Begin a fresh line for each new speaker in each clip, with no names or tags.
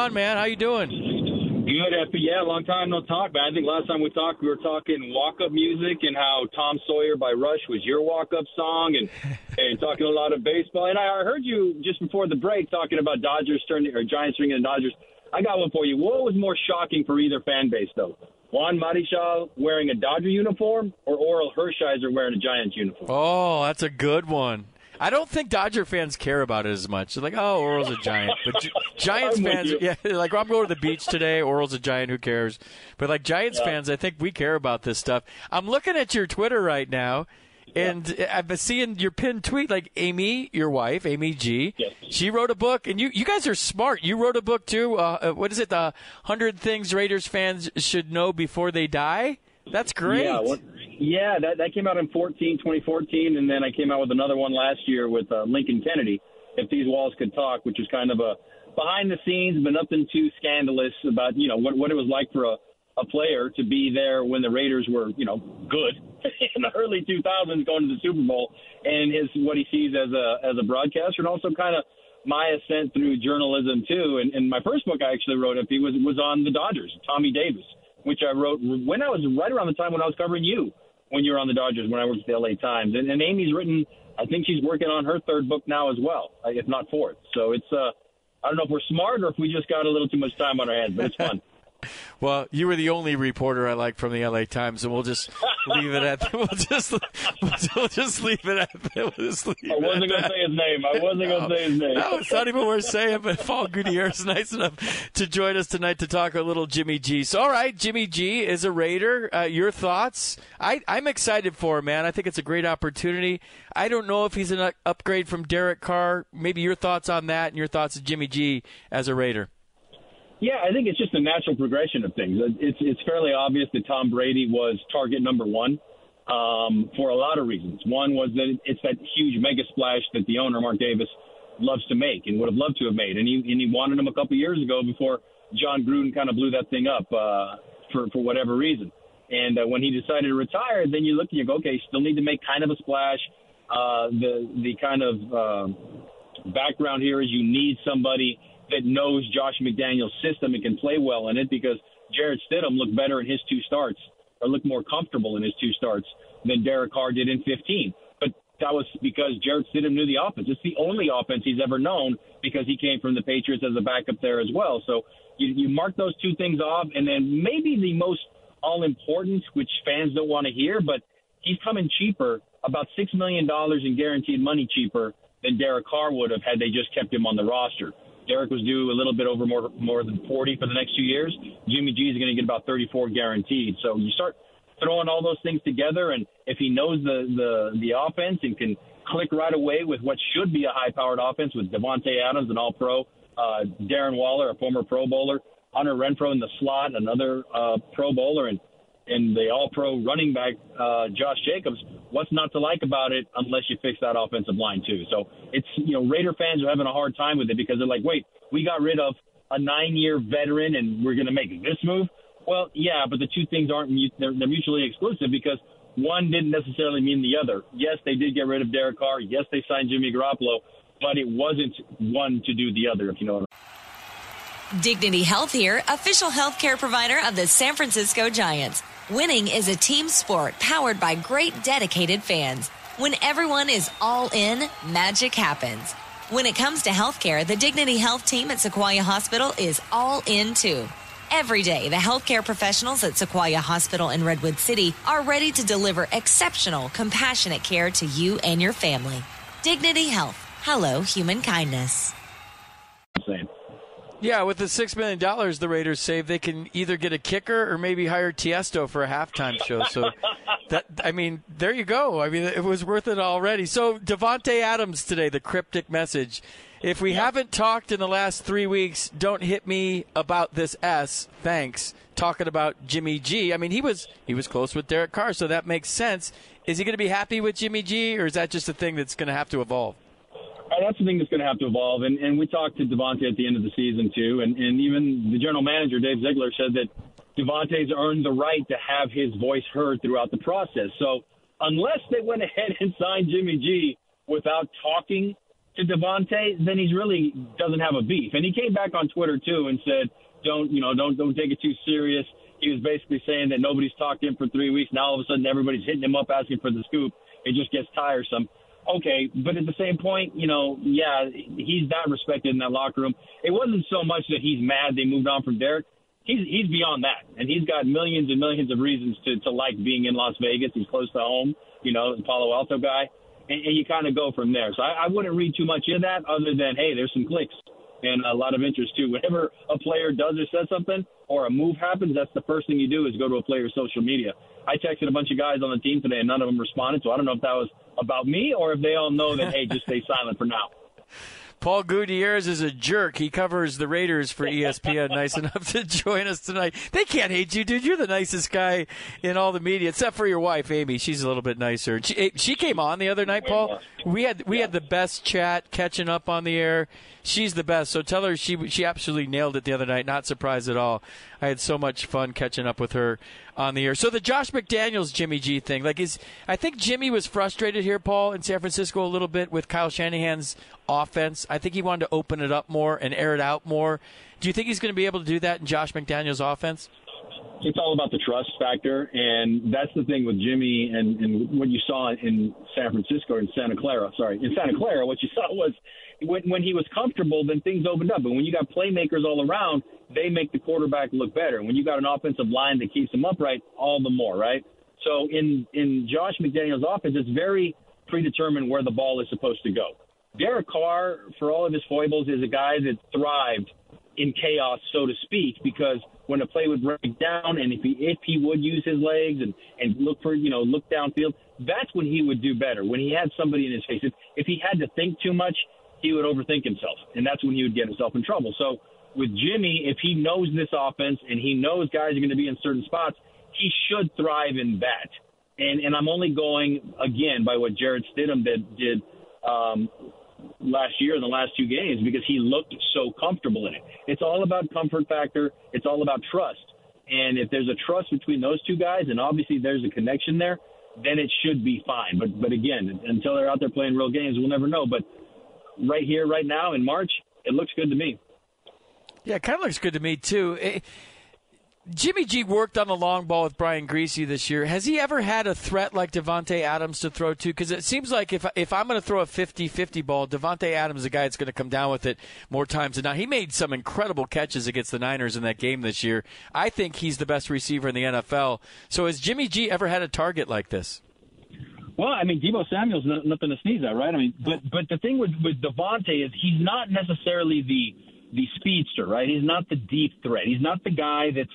On man, how you doing?
Good, Effie. Yeah, long time no talk, man. I think last time we talked, we were talking walk-up music and how Tom Sawyer by Rush was your walk-up song, and and talking a lot of baseball. And I heard you just before the break talking about Dodgers turning or Giants turning into Dodgers. I got one for you. What was more shocking for either fan base, though? Juan Marichal wearing a Dodger uniform or Orel Hershiser wearing a Giants uniform?
Oh, that's a good one. I don't think Dodger fans care about it as much. They're like, oh, Orel's a giant. But Gi- Giants fans, yeah, like I'm going to the beach today. Orel's a giant. Who cares? But like Giants fans, I think we care about this stuff. I'm looking at your Twitter right now, and I've been seeing your pinned tweet. Like Amy, your wife, Amy G,
Yes.
she wrote a book, and you you guys are smart. You wrote a book too. Uh, uh, what is it? The hundred things Raiders fans should know before they die. That's great.
Yeah, what, yeah, that that came out in 14, 2014, and then I came out with another one last year with uh, Lincoln Kennedy. If these walls could talk, which is kind of a behind the scenes, but nothing too scandalous about you know what what it was like for a a player to be there when the Raiders were you know good in the early 2000s, going to the Super Bowl, and his what he sees as a as a broadcaster, and also kind of my ascent through journalism too. And, and my first book I actually wrote, if he was was on the Dodgers, Tommy Davis, which I wrote when I was right around the time when I was covering you when you were on the Dodgers when I worked at the LA Times. And, and Amy's written, I think she's working on her third book now as well, uh, if not fourth. So it's uh, I don't know if we're smart or if we just got a little too much time on our hands, but it's fun.
Well, you were the only reporter I like from the LA Times, and we'll just leave it at we'll just we'll just leave it at we'll just leave
I wasn't gonna say his name. I wasn't gonna say his name.
No, it's not even worth saying, but Paul Gutierrez is nice enough to join us tonight to talk a little Jimmy G. So, all right, Jimmy G is a Raider. Uh, your thoughts? I, I'm excited for him, man. I think it's a great opportunity. I don't know if he's an upgrade from Derek Carr. Maybe your thoughts on that and your thoughts of Jimmy G as a Raider.
Yeah, I think it's just a natural progression of things. It's it's fairly obvious that Tom Brady was target number one um, for a lot of reasons. One was that it's that huge mega splash that the owner Mark Davis loves to make and would have loved to have made, and he and he wanted him a couple years ago before Jon Gruden kind of blew that thing up uh, for for whatever reason. And uh, when he decided to retire, then you look and you go, okay, still need to make kind of a splash. Uh, the the kind of uh, background here is you need somebody that knows Josh McDaniels' system and can play well in it because Jarrett Stidham looked better in his two starts or looked more comfortable in his two starts than Derek Carr did in 15. But that was because Jarrett Stidham knew the offense. It's the only offense he's ever known because he came from the Patriots as a backup there as well. So you, you mark those two things off, and then maybe the most all important, which fans don't want to hear, but he's coming cheaper, about $6 million in guaranteed money cheaper than Derek Carr would have had they just kept him on the roster. Derek was due a little bit over more more than 40 for the next two years. Jimmy G is going to get about 34 guaranteed. So you start throwing all those things together, and if he knows the the the offense and can click right away with what should be a high-powered offense with Davante Adams, an All-Pro, uh, Darren Waller, a former Pro Bowler, Hunter Renfrow in the slot, another uh, Pro Bowler, and and the All-Pro running back uh, Josh Jacobs. What's not to like about it unless you fix that offensive line too? So it's you know Raider fans are having a hard time with it because they're like, wait, we got rid of a nine-year veteran and we're going to make this move. Well, yeah, but the two things aren't they're, they're mutually exclusive because one didn't necessarily mean the other. Yes, they did get rid of Derek Carr. Yes, they signed Jimmy Garoppolo, but it wasn't one to do the other. If you know what I mean.
Dignity Health here, official healthcare provider of the San Francisco Giants. Winning is a team sport powered by great dedicated fans. When everyone is all in, magic happens. When it comes to healthcare, the Dignity Health team at Sequoia Hospital is all in too. Every day, the healthcare professionals at Sequoia Hospital in Redwood City are ready to deliver exceptional, compassionate care to you and your family. Dignity Health. Hello, human kindness.
Yeah, with the six million dollars the Raiders save, they can either get a kicker or maybe hire Tiesto for a halftime show. So that I mean, there you go. I mean, it was worth it already. So Davante Adams today, the cryptic message. If we yeah. haven't talked in the last three weeks, don't hit me about this S. Thanks. Talking about Jimmy G. I mean, he was he was close with Derek Carr, so that makes sense. Is he going to be happy with Jimmy G, or is that just a thing that's going to have to evolve?
Uh, that's the thing that's going to have to evolve. And, and we talked to Davante at the end of the season, too. And, and even the general manager, Dave Ziegler, said that Davante's earned the right to have his voice heard throughout the process. So unless they went ahead and signed Jimmy G without talking to Davante, then he's really doesn't have a beef. And he came back on Twitter, too, and said, don't, you know, don't, don't take it too serious. He was basically saying that nobody's talked to him for three weeks. Now all of a sudden everybody's hitting him up asking for the scoop. It just gets tiresome okay, but at the same point, you know, yeah, he's that respected in that locker room. It wasn't so much that he's mad they moved on from Derek. He's he's beyond that, and he's got millions and millions of reasons to to like being in Las Vegas. He's close to home, you know, Palo Alto guy, and, and you kind of go from there. So I, I wouldn't read too much into that, other than hey, there's some clicks and a lot of interest too. Whenever a player does or says something or a move happens, that's the first thing you do is go to a player's social media. I texted a bunch of guys on the team today, and none of them responded. So I don't know if that was about me or if they all know that hey, just stay silent for now.
Paul Gutierrez is a jerk. He covers the Raiders for ESPN. nice enough to join us tonight. They can't hate you, dude. You're the nicest guy in all the media, except for your wife, Amy. She's a little bit nicer. She, eh, she came on the other night, Paul. We had we had the best chat, catching up on the air she's the best. So tell her she she absolutely nailed it the other night. Not surprised at all. I had so much fun catching up with her on the air. So the Josh McDaniels Jimmy G thing, like is I think Jimmy was frustrated here, Paul, in San Francisco a little bit with Kyle Shanahan's offense. I think he wanted to open it up more and air it out more. Do you think he's going to be able to do that in Josh McDaniels' offense?
It's all about the trust factor, and that's the thing with Jimmy and, and what you saw in San Francisco in Santa Clara. Sorry, in Santa Clara, what you saw was when, when he was comfortable, then things opened up. And when you got playmakers all around, they make the quarterback look better. And when you got an offensive line that keeps him upright, all the more, right? So in in Josh McDaniels' offense, it's very predetermined where the ball is supposed to go. Derek Carr, for all of his foibles, is a guy that thrived in chaos, so to speak, because when a play would break down, and if he if he would use his legs and and look for you know look downfield, that's when he would do better. When he had somebody in his face, if, if he had to think too much, he would overthink himself, and that's when he would get himself in trouble. So with Jimmy, if he knows this offense and he knows guys are going to be in certain spots, he should thrive in that. And and I'm only going again by what Jarrett Stidham did did um, last year in the last two games because he looked so comfortable in it. It's all about comfort factor. It's all about trust. And if there's a trust between those two guys, and obviously there's a connection there, then it should be fine. But but again, until they're out there playing real games, we'll never know. But right here, right now in March, it looks good to me.
Yeah, it kind of looks good to me too. It, Jimmy G worked on the long ball with Brian Griese this year. Has he ever had a threat like Davante Adams to throw to? Because it seems like if if I'm going to throw a 50-50 ball, Davante Adams is a guy that's going to come down with it more times than not. He made some incredible catches against the Niners in that game this year. I think he's the best receiver in the NFL. So has Jimmy G ever had a target like this?
Well, I mean, Deebo Samuel's nothing to sneeze at, right? I mean, but but the thing with with Davante is he's not necessarily the the speedster, right? He's not the deep threat. He's not the guy that's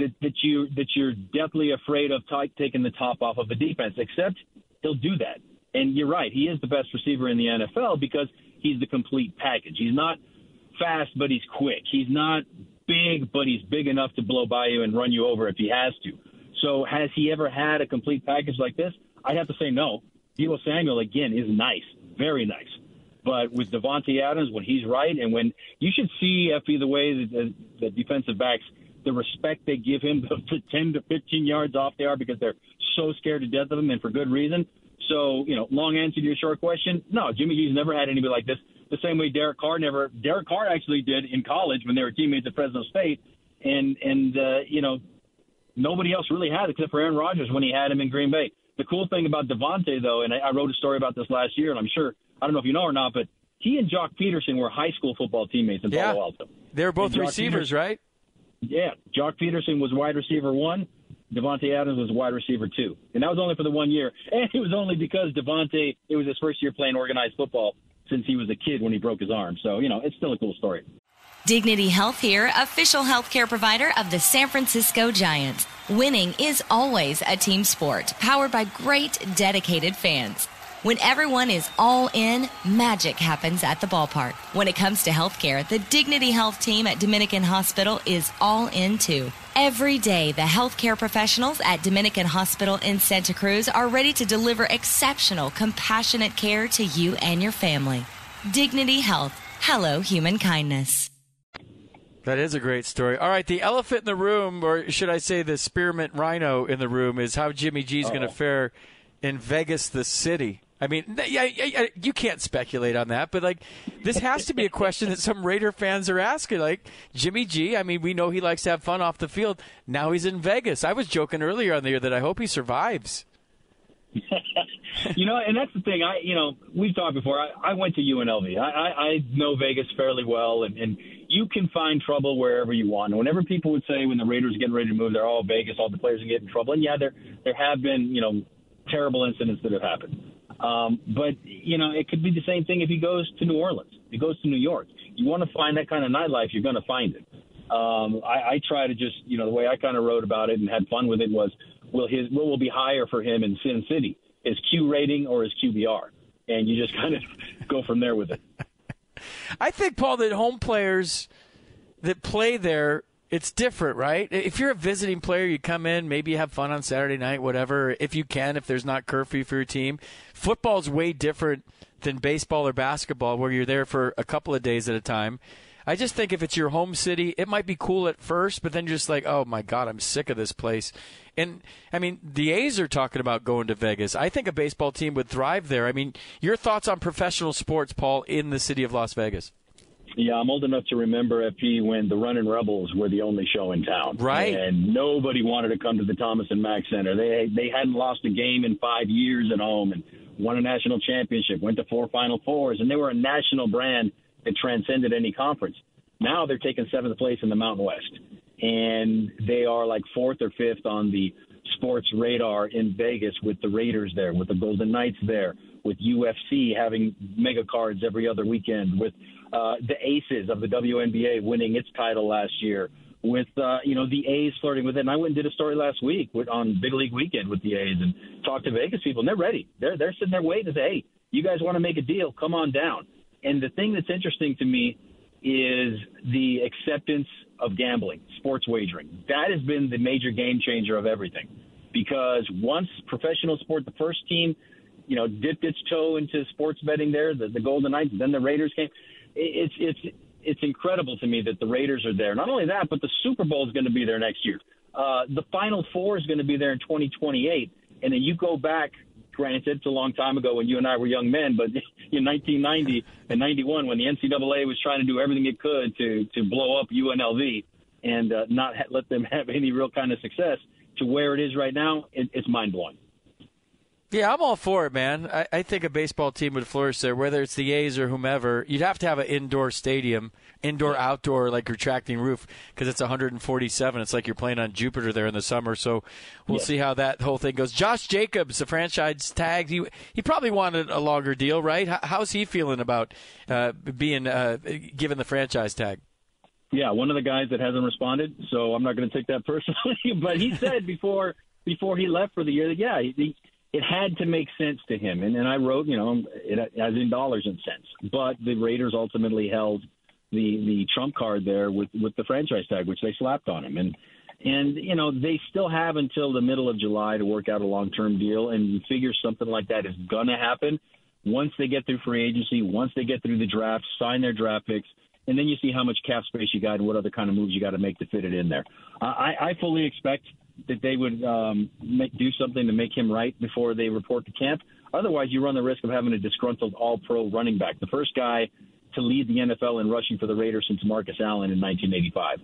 that that you that you're deathly afraid of t- taking the top off of the defense. Except he'll do that. And you're right, he is the best receiver in the NFL because he's the complete package. He's not fast, but he's quick. He's not big, but he's big enough to blow by you and run you over if he has to. So has he ever had a complete package like this? I'd have to say no. Deebo Samuel again is nice, very nice. But with Davante Adams, when he's right, and when you should see Effie the way that the defensive backs, the respect they give him, the 10 to 15 yards off they are because they're so scared to death of him, and for good reason. So, you know, long answer to your short question, no, Jimmy G's never had anybody like this. The same way Derek Carr never, Derek Carr actually did in college when they were teammates at Fresno State, and and uh, you know, nobody else really had it except for Aaron Rodgers when he had him in Green Bay. The cool thing about Davante, though, and I, I wrote a story about this last year, and I'm sure I don't know if you know or not, but he and Joc Pederson were high school football teammates in
yeah.
Palo Alto.
They're both receivers, right?
Yeah, Joc Pederson was wide receiver one. Davante Adams was wide receiver two, and that was only for the one year. And it was only because Davante it was his first year playing organized football since he was a kid when he broke his arm. So you know, it's still a cool story.
Dignity Health here, official healthcare provider of the San Francisco Giants. Winning is always a team sport, powered by great, dedicated fans. When everyone is all in, magic happens at the ballpark. When it comes to healthcare, the Dignity Health team at Dominican Hospital is all in too. Every day, the healthcare professionals at Dominican Hospital in Santa Cruz are ready to deliver exceptional, compassionate care to you and your family. Dignity Health. Hello, human kindness.
That is a great story. All right, the elephant in the room, or should I say the spearmint rhino in the room, is how Jimmy G is going to oh. fare in Vegas, the city. I mean, yeah, yeah, you can't speculate on that, but like, this has to be a question that some Raider fans are asking. Like, Jimmy G, I mean, we know he likes to have fun off the field. Now he's in Vegas. I was joking earlier on the year that I hope he survives.
you know, and that's the thing. I, you know, we've talked before. I, I went to UNLV. I, I, I know Vegas fairly well, and, and you can find trouble wherever you want. And whenever people would say when the Raiders are getting ready to move, they're all Vegas, all the players are getting in trouble. And yeah, there there have been you know terrible incidents that have happened. Um, but you know, it could be the same thing if he goes to New Orleans. If he goes to New York. You want to find that kind of nightlife, you're going to find it. Um, I, I try to just, you know, the way I kind of wrote about it and had fun with it was, will his will will be higher for him in Sin City, his Q rating or his QBR, and you just kind of go from there with it.
I think Paul that home players that play there it's different, right? If you're a visiting player, you come in, maybe you have fun on Saturday night, whatever, if you can, if there's not curfew for your team. Football's way different than baseball or basketball, where you're there for a couple of days at a time. I just think if it's your home city, it might be cool at first, but then you're just like, oh my God, I'm sick of this place. And I mean, the A's are talking about going to Vegas. I think a baseball team would thrive there. I mean, your thoughts on professional sports, Paul, in the city of Las Vegas?
Yeah, I'm old enough to remember FP when the Running Rebels were the only show in town.
Right.
And nobody wanted to come to the Thomas and Mack Center. They they hadn't lost a game in five years at home and won a national championship, went to four Final Fours, and they were a national brand that transcended any conference. Now they're taking seventh place in the Mountain West, and they are like fourth or fifth on the sports radar in Vegas with the Raiders there, with the Golden Knights there, with UFC having mega cards every other weekend, with uh, the Aces of the WNBA winning its title last year, with uh, you know the A's flirting with it. And I went and did a story last week with, on Big League Weekend with the A's and talked to Vegas people, and they're ready. They're they're sitting there waiting to say, hey, you guys want to make a deal? Come on down. And the thing that's interesting to me is the acceptance of gambling, sports wagering. That has been the major game changer of everything. Because once professional sport, the first team, you know, dipped its toe into sports betting there, the, the Golden Knights, then the Raiders came it's it's it's incredible to me that the Raiders are there. Not only that, but the Super Bowl is going to be there next year. Uh, the Final Four is going to be there in 2028, and then you go back. Granted, it's a long time ago when you and I were young men, but in 1990 and 91, when the NCAA was trying to do everything it could to to blow up UNLV and uh, not ha- let them have any real kind of success, to where it is right now, it, it's mind blowing.
Yeah, I'm all for it, man. I, I, think a baseball team would flourish there, whether it's the A's or whomever. You'd have to have an indoor stadium, indoor, outdoor, like retracting roof, because it's 147. It's like you're playing on Jupiter there in the summer. So we'll yeah. see how that whole thing goes. Josh Jacobs, the franchise tag, he he probably wanted a longer deal, right? how's he feeling about uh, being uh, given the franchise tag?
Yeah, one of the guys that hasn't responded, so I'm not going to take that personally. but he said before before he left for the year that yeah, he, it had to make sense to him. And, and I wrote, you know, it, as in dollars and cents. But the Raiders ultimately held the the trump card there with with the franchise tag, which they slapped on him. And and you know they still have until the middle of July to work out a long term deal. And you figure something like that is gonna happen once they get through free agency, once they get through the draft, sign their draft picks. And then you see how much cap space you got and what other kind of moves you got to make to fit it in there. I, I fully expect that they would um, make, do something to make him right before they report to camp. Otherwise, you run the risk of having a disgruntled All-Pro running back, the first guy to lead the NFL in rushing for the Raiders since Marcus Allen in 1985.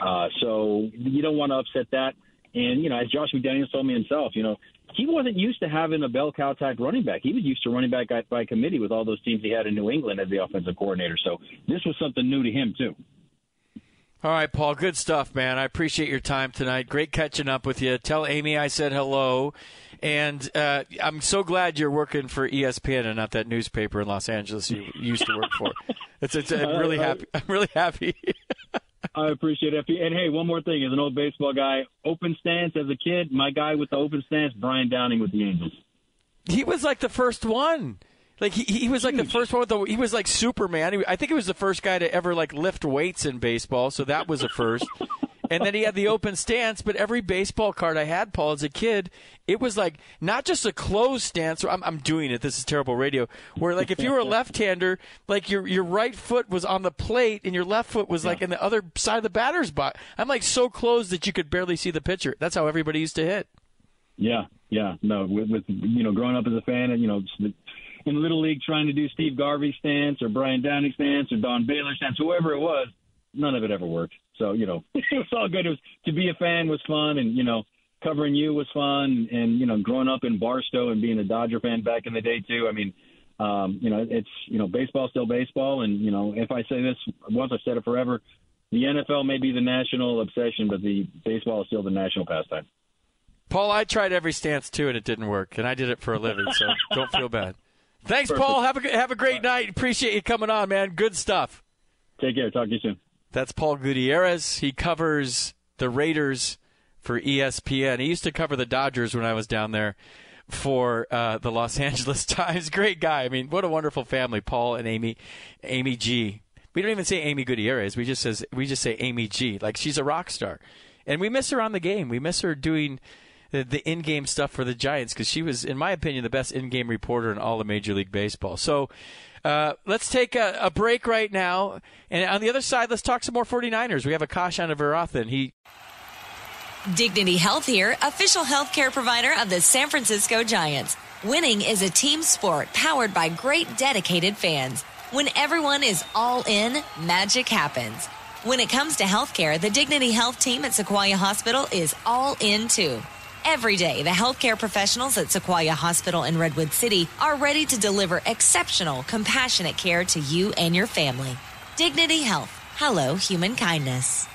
Uh, so you don't want to upset that. And you know, as Josh McDaniels told me himself, you know, he wasn't used to having a bell cow type running back. He was used to running back by committee with all those teams he had in New England as the offensive coordinator. So this was something new to him too.
All right, Paul. Good stuff, man. I appreciate your time tonight. Great catching up with you. Tell Amy I said hello. And uh, I'm so glad you're working for ESPN and not that newspaper in Los Angeles you used to work for. It's, it's I'm really happy. I'm really happy.
I appreciate it. And hey, one more thing. As an old baseball guy, open stance as a kid, my guy with the open stance, Brian Downing with the Angels.
He was like the first one. Like he, he was like the first one with the he was like Superman. He, I think he was the first guy to ever like lift weights in baseball, so that was a first. And then he had the open stance, but every baseball card I had, Paul, as a kid, it was like not just a closed stance. I'm, I'm doing it. This is terrible radio. Where like if you were a left-hander, like your your right foot was on the plate and your left foot was like in the other side of the batter's box. I'm like so close that you could barely see the pitcher. That's how everybody used to hit.
Yeah, yeah, no. With, with you know, growing up as a fan, and you know, in Little League trying to do Steve Garvey stance or Brian Downing stance or Don Baylor stance, whoever it was, none of it ever worked. So you know, it was all good. It was to be a fan was fun, and you know, covering you was fun, and you know, growing up in Barstow and being a Dodger fan back in the day too. I mean, um, you know, it's you know, baseball still baseball, and you know, if I say this once, I've said it forever. The NFL may be the national obsession, but the baseball is still the national pastime.
Paul, I tried every stance too, and it didn't work, and I did it for a living, so don't feel bad. Thanks, Perfect. Paul. Have a have a great night. Appreciate you coming on, man. Good stuff.
Take care. Talk to you soon.
That's Paul Gutierrez. He covers the Raiders for ESPN. He used to cover the Dodgers when I was down there for uh, the Los Angeles Times. Great guy. I mean, what a wonderful family, Paul and Amy, Amy G. We don't even say Amy Gutierrez. We just says we just say Amy G. Like she's a rock star, and we miss her on the game. We miss her doing the, the in-game stuff for the Giants because she was, in my opinion, the best in-game reporter in all of Major League Baseball. So. Uh, let's take a, a, break right now. And on the other side, let's talk some more 49ers. We have Akash Anavarathan. He.
Dignity Health here, official healthcare provider of the San Francisco Giants. Winning is a team sport powered by great dedicated fans. When everyone is all in, magic happens. When it comes to healthcare, the Dignity Health team at Sequoia Hospital is all in too. Every day, the healthcare professionals at Sequoia Hospital in Redwood City are ready to deliver exceptional, compassionate care to you and your family. Dignity Health. Hello, human kindness.